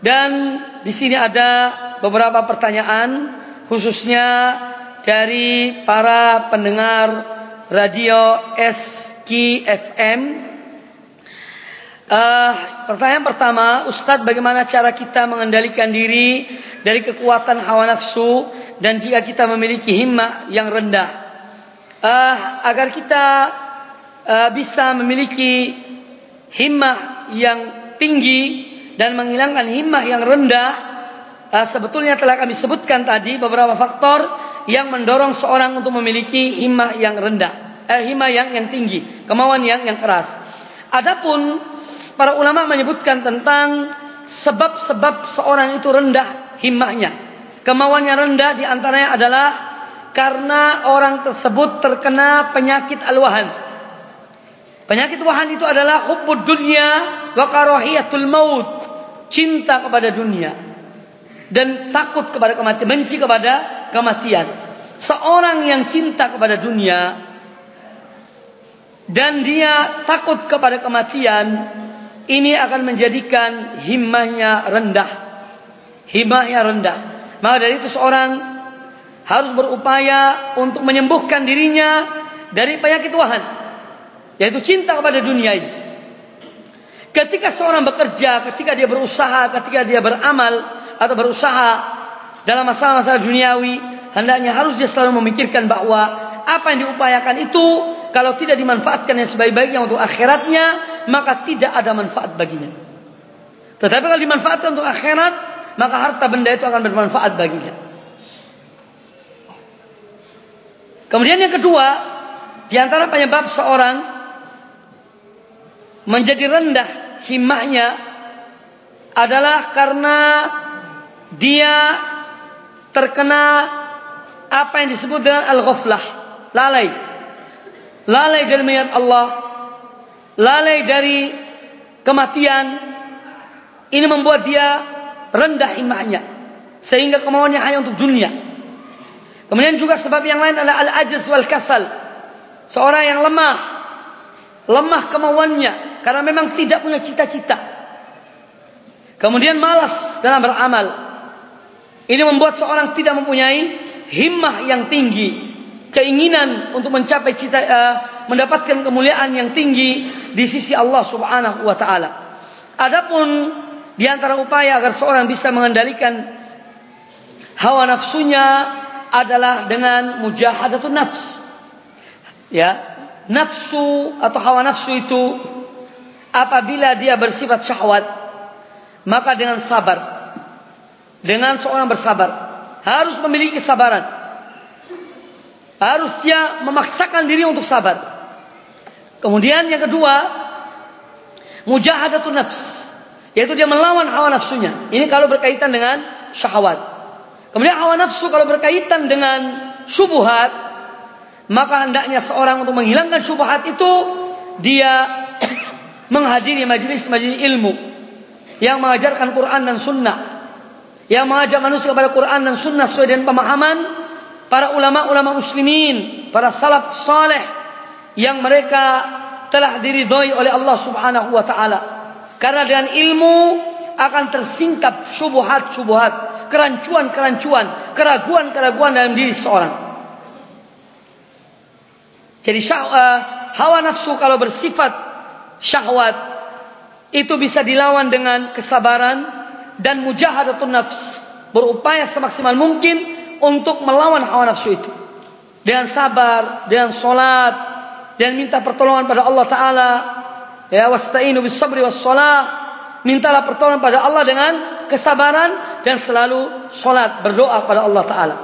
Dan di sini ada beberapa pertanyaan khususnya dari para pendengar radio SKFM. Uh, pertanyaan pertama, Ustadz bagaimana cara kita mengendalikan diri dari kekuatan hawa nafsu dan jika kita memiliki himmah yang rendah? Uh, agar kita uh, bisa memiliki himmah yang tinggi dan menghilangkan himmah yang rendah, uh, sebetulnya telah kami sebutkan tadi beberapa faktor yang mendorong seorang untuk memiliki himmah yang rendah, eh, himmah yang yang tinggi, kemauan yang yang keras. Adapun para ulama menyebutkan tentang sebab-sebab seorang itu rendah himmahnya. Kemauannya rendah di antaranya adalah karena orang tersebut terkena penyakit al-wahan. Penyakit wahan itu adalah hubbud dunya wa karahiyatul maut. Cinta kepada dunia dan takut kepada kematian, benci kepada kematian. Seorang yang cinta kepada dunia dan dia takut kepada kematian ini akan menjadikan himmahnya rendah. Himmahnya rendah. Maka dari itu seorang harus berupaya untuk menyembuhkan dirinya dari penyakit wahan yaitu cinta kepada dunia ini ketika seorang bekerja ketika dia berusaha ketika dia beramal atau berusaha dalam masalah-masalah duniawi hendaknya harus dia selalu memikirkan bahawa apa yang diupayakan itu kalau tidak dimanfaatkan yang sebaik-baiknya untuk akhiratnya, maka tidak ada manfaat baginya. Tetapi kalau dimanfaatkan untuk akhirat, maka harta benda itu akan bermanfaat baginya. Kemudian yang kedua, di antara penyebab seorang menjadi rendah himmahnya adalah karena dia terkena apa yang disebut dengan al-ghaflah, lalai lalai dari melihat Allah, lalai dari kematian, ini membuat dia rendah imannya, sehingga kemauannya hanya untuk dunia. Kemudian juga sebab yang lain adalah al-ajaz wal kasal. Seorang yang lemah, lemah kemauannya karena memang tidak punya cita-cita. Kemudian malas dalam beramal. Ini membuat seorang tidak mempunyai himmah yang tinggi keinginan untuk mencapai cita uh, mendapatkan kemuliaan yang tinggi di sisi Allah Subhanahu wa taala. Adapun di antara upaya agar seorang bisa mengendalikan hawa nafsunya adalah dengan mujahadatun nafs. Ya, nafsu atau hawa nafsu itu apabila dia bersifat syahwat maka dengan sabar dengan seorang bersabar harus memiliki kesabaran harus dia memaksakan diri untuk sabar. Kemudian yang kedua, mujahadatun nafs, yaitu dia melawan hawa nafsunya. Ini kalau berkaitan dengan syahwat. Kemudian hawa nafsu kalau berkaitan dengan syubhat, maka hendaknya seorang untuk menghilangkan syubhat itu dia menghadiri majlis-majlis ilmu yang mengajarkan Quran dan Sunnah, yang mengajak manusia kepada Quran dan Sunnah sesuai dengan pemahaman para ulama-ulama muslimin, para salaf saleh yang mereka telah diridhoi oleh Allah Subhanahu wa taala. Karena dengan ilmu akan tersingkap syubhat-syubhat, kerancuan-kerancuan, keraguan-keraguan dalam diri seorang. Jadi syah, uh, hawa nafsu kalau bersifat syahwat itu bisa dilawan dengan kesabaran dan mujahadatun nafs berupaya semaksimal mungkin untuk melawan hawa nafsu itu dengan sabar, dengan solat, dan minta pertolongan pada Allah Taala. Ya wasta'inu bis sabri was salah. Mintalah pertolongan pada Allah dengan kesabaran dan selalu solat berdoa pada Allah Taala.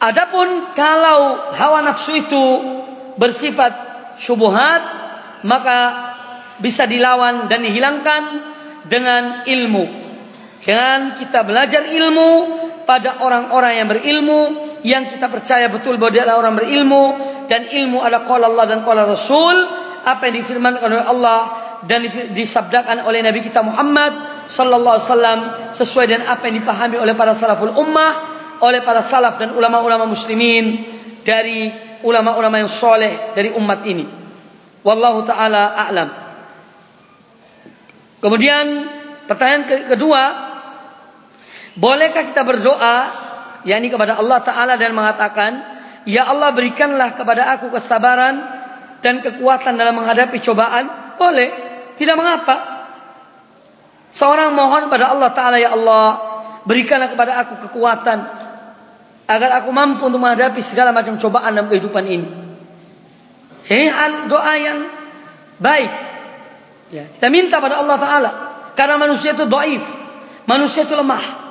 Adapun kalau hawa nafsu itu bersifat syubhat, maka bisa dilawan dan dihilangkan dengan ilmu. Dengan kita belajar ilmu pada orang-orang yang berilmu yang kita percaya betul bahwa dia adalah orang berilmu dan ilmu adalah qala Allah dan qala Rasul apa yang difirmankan oleh Allah dan disabdakan oleh Nabi kita Muhammad sallallahu alaihi wasallam sesuai dengan apa yang dipahami oleh para salaful ummah oleh para salaf dan ulama-ulama muslimin dari ulama-ulama yang soleh dari umat ini wallahu taala a'lam kemudian pertanyaan kedua, bolehkah kita berdoa yakni kepada Allah taala dan mengatakan, "Ya Allah, berikanlah kepada aku kesabaran dan kekuatan dalam menghadapi cobaan?" Boleh, tidak mengapa. Seorang mohon kepada Allah taala, "Ya Allah, berikanlah kepada aku kekuatan agar aku mampu untuk menghadapi segala macam cobaan dalam kehidupan ini." Ini doa yang baik. Ya, kita minta pada Allah Taala karena manusia itu doif, manusia itu lemah,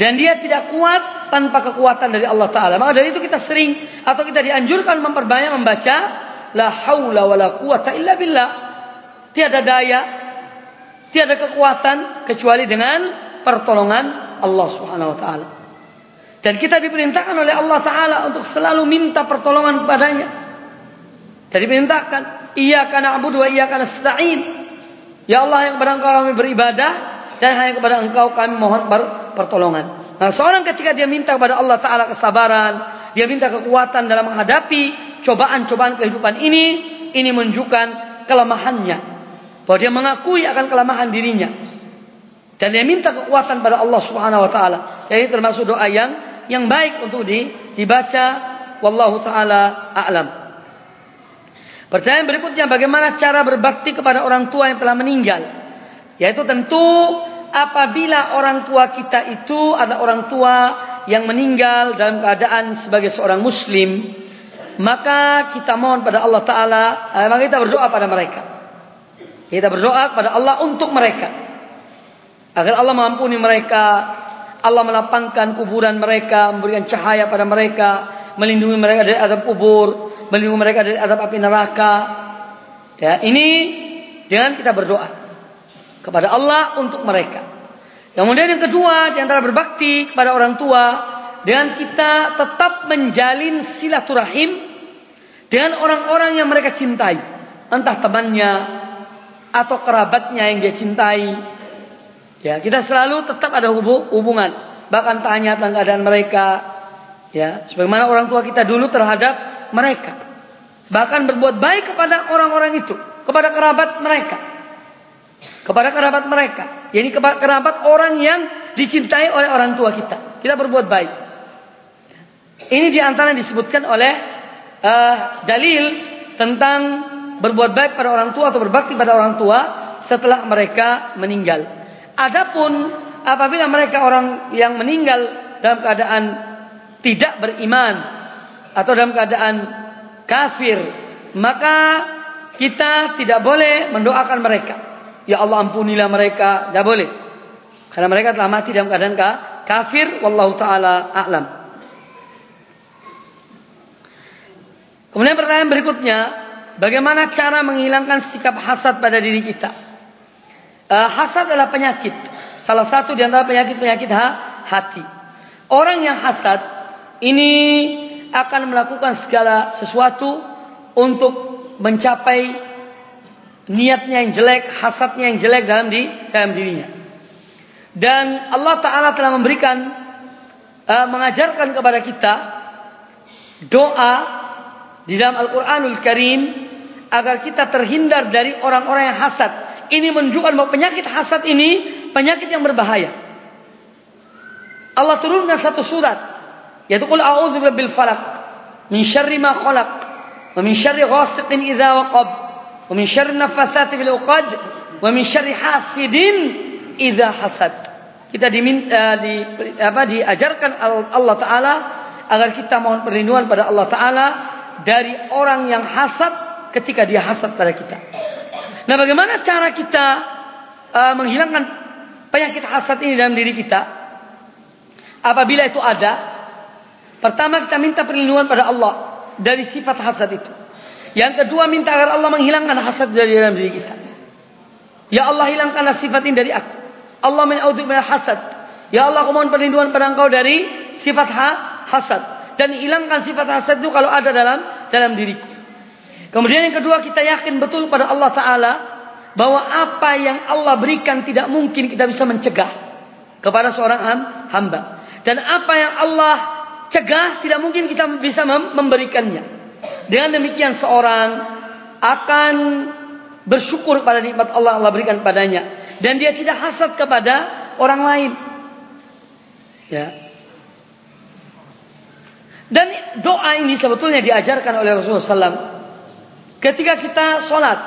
dan dia tidak kuat tanpa kekuatan dari Allah Taala. Maka dari itu kita sering atau kita dianjurkan memperbanyak membaca la haula wala quwata illa billah. Tiada daya, tiada kekuatan kecuali dengan pertolongan Allah Subhanahu wa taala. Dan kita diperintahkan oleh Allah taala untuk selalu minta pertolongan kepadanya. Jadi diperintahkan, iyyaka na'budu wa iyyaka nasta'in. Ya Allah yang kepada Engkau kami beribadah dan hanya kepada Engkau kami mohon pertolongan. Nah, seorang ketika dia minta kepada Allah taala kesabaran, dia minta kekuatan dalam menghadapi cobaan-cobaan kehidupan ini, ini menunjukkan kelemahannya. Bahwa dia mengakui akan kelemahan dirinya. Dan dia minta kekuatan pada Allah Subhanahu wa taala. Jadi termasuk doa yang yang baik untuk dibaca wallahu taala a'lam. Pertanyaan berikutnya bagaimana cara berbakti kepada orang tua yang telah meninggal? Yaitu tentu apabila orang tua kita itu adalah orang tua yang meninggal dalam keadaan sebagai seorang muslim, maka kita mohon pada Allah taala, eh, maka kita berdoa pada mereka. Kita berdoa kepada Allah untuk mereka. Agar Allah mengampuni mereka, Allah melapangkan kuburan mereka, memberikan cahaya pada mereka, melindungi mereka dari azab kubur, melindungi mereka dari azab api neraka. Ya, ini dengan kita berdoa kepada Allah untuk mereka. Kemudian yang kedua, di antara berbakti kepada orang tua dengan kita tetap menjalin silaturahim dengan orang-orang yang mereka cintai, entah temannya atau kerabatnya yang dia cintai, Ya, kita selalu tetap ada hubungan, bahkan tanya tentang keadaan mereka. Ya, sebagaimana orang tua kita dulu terhadap mereka. Bahkan berbuat baik kepada orang-orang itu, kepada kerabat mereka. Kepada kerabat mereka. Yani kerabat orang yang dicintai oleh orang tua kita. Kita berbuat baik. Ini diantara disebutkan oleh uh, dalil tentang berbuat baik pada orang tua atau berbakti pada orang tua setelah mereka meninggal. Adapun apabila mereka orang yang meninggal dalam keadaan tidak beriman atau dalam keadaan kafir, maka kita tidak boleh mendoakan mereka. Ya Allah ampunilah mereka, tidak boleh. Karena mereka telah mati dalam keadaan kafir, wallahu taala a'lam. Kemudian pertanyaan berikutnya, bagaimana cara menghilangkan sikap hasad pada diri kita? Uh, hasad adalah penyakit. Salah satu di antara penyakit-penyakit ha, hati. Orang yang hasad ini akan melakukan segala sesuatu untuk mencapai niatnya yang jelek, hasadnya yang jelek dalam di dalam dirinya. Dan Allah Taala telah memberikan uh, mengajarkan kepada kita doa di dalam Al-Qur'anul Karim agar kita terhindar dari orang-orang yang hasad ini menunjukkan bahwa penyakit hasad ini penyakit yang berbahaya. Allah turunkan satu surat yaitu qul a'udzu birabbil falaq min syarri ma khalaq wa min syarri ghasiqin idza waqab wa min syarri nafathati fil 'uqad wa min syarri hasidin idza hasad. Kita diminta di apa diajarkan Allah taala agar kita mohon perlindungan pada Allah taala dari orang yang hasad ketika dia hasad pada kita. Nah, bagaimana cara kita uh, menghilangkan penyakit hasad ini dalam diri kita? Apabila itu ada, pertama kita minta perlindungan pada Allah dari sifat hasad itu. Yang kedua minta agar Allah menghilangkan hasad dari dalam diri kita. Ya Allah hilangkanlah sifat ini dari aku. Allah menaudhu min hasad. Ya Allah aku mohon perlindungan pada engkau dari sifat ha hasad. Dan hilangkan sifat hasad itu kalau ada dalam dalam diriku. Kemudian yang kedua kita yakin betul pada Allah Ta'ala bahwa apa yang Allah berikan tidak mungkin kita bisa mencegah kepada seorang hamba. Dan apa yang Allah cegah tidak mungkin kita bisa memberikannya. Dengan demikian seorang akan bersyukur pada nikmat Allah Allah berikan padanya. dan dia tidak hasad kepada orang lain. Ya. Dan doa ini sebetulnya diajarkan oleh Rasulullah SAW. Ketika kita sholat,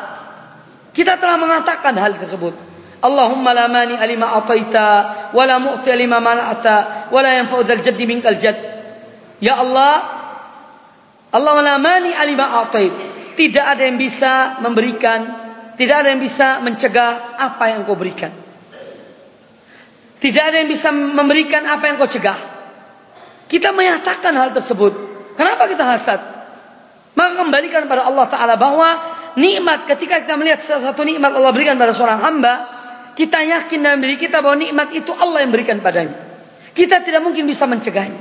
kita telah mengatakan hal tersebut. Allahumma la mani alima ataita, wa la mu'ti alima mana'ata, wa la yanfa'u dhal jaddi minkal jad. Ya Allah, Allah la mani alima atait. Tidak ada yang bisa memberikan, tidak ada yang bisa mencegah apa yang kau berikan. Tidak ada yang bisa memberikan apa yang kau cegah. Kita menyatakan hal tersebut. Kenapa kita hasad? Maka kembalikan pada Allah Ta'ala bahwa nikmat ketika kita melihat satu nikmat Allah berikan pada seorang hamba, kita yakin dalam diri kita bahwa nikmat itu Allah yang berikan padanya. Kita tidak mungkin bisa mencegahnya.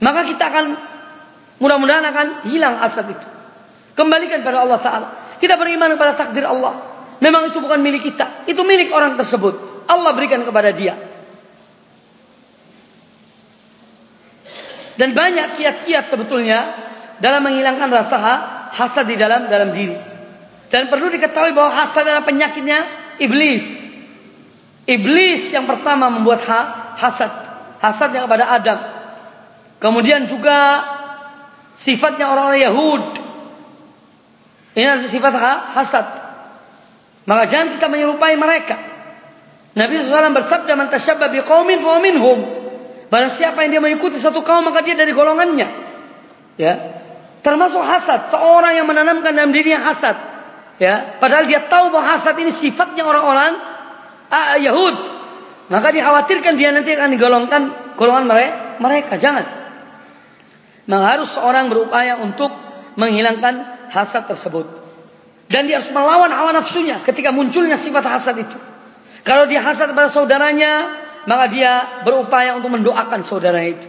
Maka kita akan mudah-mudahan akan hilang hasad itu. Kembalikan pada Allah Ta'ala. Kita beriman kepada takdir Allah. Memang itu bukan milik kita. Itu milik orang tersebut. Allah berikan kepada dia. Dan banyak kiat-kiat sebetulnya dalam menghilangkan rasa hasad di dalam dalam diri. Dan perlu diketahui bahwa hasad adalah penyakitnya iblis. Iblis yang pertama membuat ha, hasad. Hasadnya kepada Adam. Kemudian juga sifatnya orang-orang Yahud. Ini adalah sifat ha, hasad. Maka jangan kita menyerupai mereka. Nabi SAW bersabda, "Man tashabba biqaumin fa minhum." Barang siapa yang dia mengikuti satu kaum maka dia dari golongannya. Ya. Termasuk hasad, seorang yang menanamkan dalam dirinya hasad. Ya, padahal dia tahu bahwa hasad ini sifatnya orang-orang Yahud. Maka dikhawatirkan dia nanti akan digolongkan golongan mereka. Mereka jangan. Maka harus seorang berupaya untuk menghilangkan hasad tersebut. Dan dia harus melawan hawa nafsunya ketika munculnya sifat hasad itu. Kalau dia hasad pada saudaranya, maka dia berupaya untuk mendoakan saudara itu.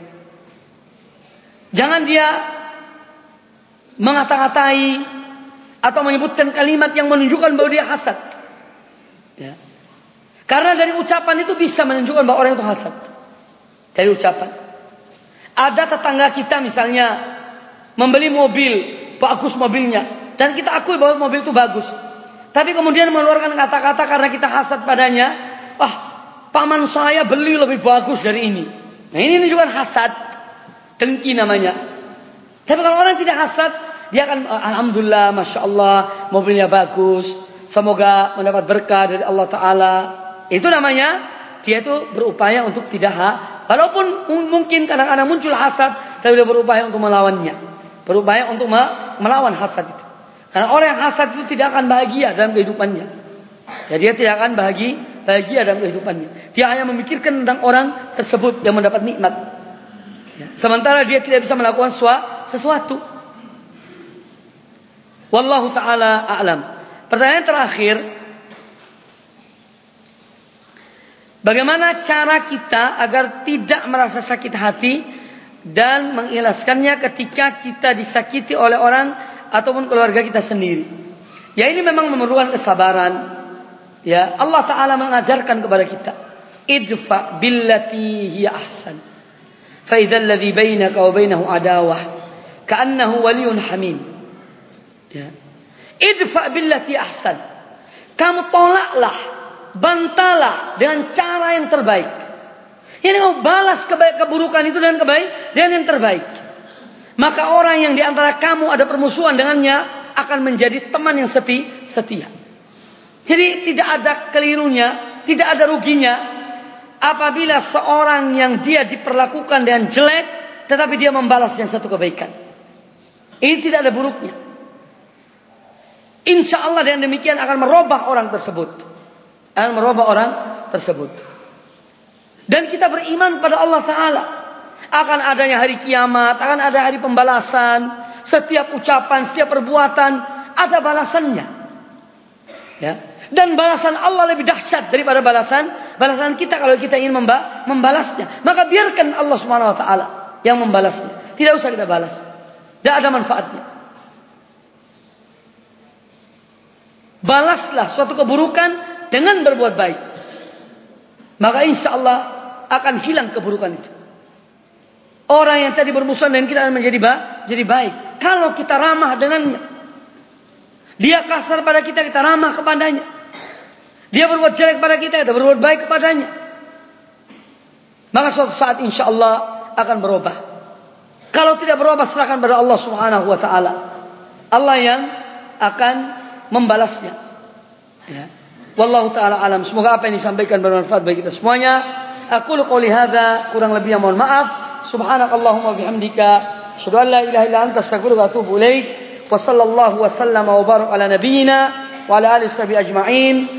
Jangan dia mengata-katai atau menyebutkan kalimat yang menunjukkan bahwa dia hasad. Ya. Karena dari ucapan itu bisa menunjukkan bahwa orang itu hasad. Dari ucapan. Ada tetangga kita misalnya membeli mobil, bagus mobilnya. Dan kita akui bahwa mobil itu bagus. Tapi kemudian mengeluarkan kata-kata karena kita hasad padanya. Wah, paman saya beli lebih bagus dari ini. Nah ini menunjukkan hasad, dengki namanya. Tapi kalau orang tidak hasad, dia akan alhamdulillah, masya Allah, mobilnya bagus. Semoga mendapat berkah dari Allah Taala. Itu namanya dia itu berupaya untuk tidak ha. Walaupun mungkin kadang-kadang muncul hasad, tapi dia berupaya untuk melawannya. Berupaya untuk melawan hasad itu. Karena orang yang hasad itu tidak akan bahagia dalam kehidupannya. Ya, dia tidak akan bahagia, bahagia dalam kehidupannya. Dia hanya memikirkan tentang orang tersebut yang mendapat nikmat. Ya. Sementara dia tidak bisa melakukan sesuatu. Wallahu taala a'lam. Pertanyaan terakhir, bagaimana cara kita agar tidak merasa sakit hati dan mengikhlaskannya ketika kita disakiti oleh orang ataupun keluarga kita sendiri? Ya ini memang memerlukan kesabaran, Ya, Allah Taala mengajarkan kepada kita, idfa billati hiya ahsan. Fa idza alladhi bainaka wa bainahu adawah ka'annahu waliyyun hamim. Ya. Idfa billati ahsan. Kamu tolaklah, bantalah dengan cara yang terbaik. Ini kamu balas kebaik keburukan itu dengan kebaik dengan yang terbaik. Maka orang yang di antara kamu ada permusuhan dengannya akan menjadi teman yang setia. Jadi tidak ada kelirunya, tidak ada ruginya apabila seorang yang dia diperlakukan dengan jelek tetapi dia membalas dengan satu kebaikan. Ini tidak ada buruknya. Insya Allah dengan demikian akan merubah orang tersebut. Akan merubah orang tersebut. Dan kita beriman pada Allah Ta'ala. Akan adanya hari kiamat, akan ada hari pembalasan. Setiap ucapan, setiap perbuatan, ada balasannya. Ya. Dan balasan Allah lebih dahsyat daripada balasan balasan kita kalau kita ingin membalasnya. Maka biarkan Allah Subhanahu wa taala yang membalasnya. Tidak usah kita balas. Tidak ada manfaatnya. Balaslah suatu keburukan dengan berbuat baik. Maka insya Allah akan hilang keburukan itu. Orang yang tadi bermusuhan dengan kita akan menjadi baik, jadi baik. Kalau kita ramah dengannya. Dia kasar pada kita, kita ramah kepadanya. Dia berbuat jelek pada kita, kita berbuat baik kepadanya. Maka suatu saat insya Allah akan berubah. Kalau tidak berubah serahkan pada Allah Subhanahu wa taala. Allah yang akan membalasnya. Ya. Wallahu taala alam. Semoga apa yang disampaikan bermanfaat bagi kita semuanya. Aku lu qouli hadza, kurang lebih mohon maaf. Subhanakallahumma bihamdika, asyhadu an la ilaha illa anta astaghfiruka wa atubu ilaik. Wa sallallahu wa sallama wa ala nabiyyina wa alihi ajma'in.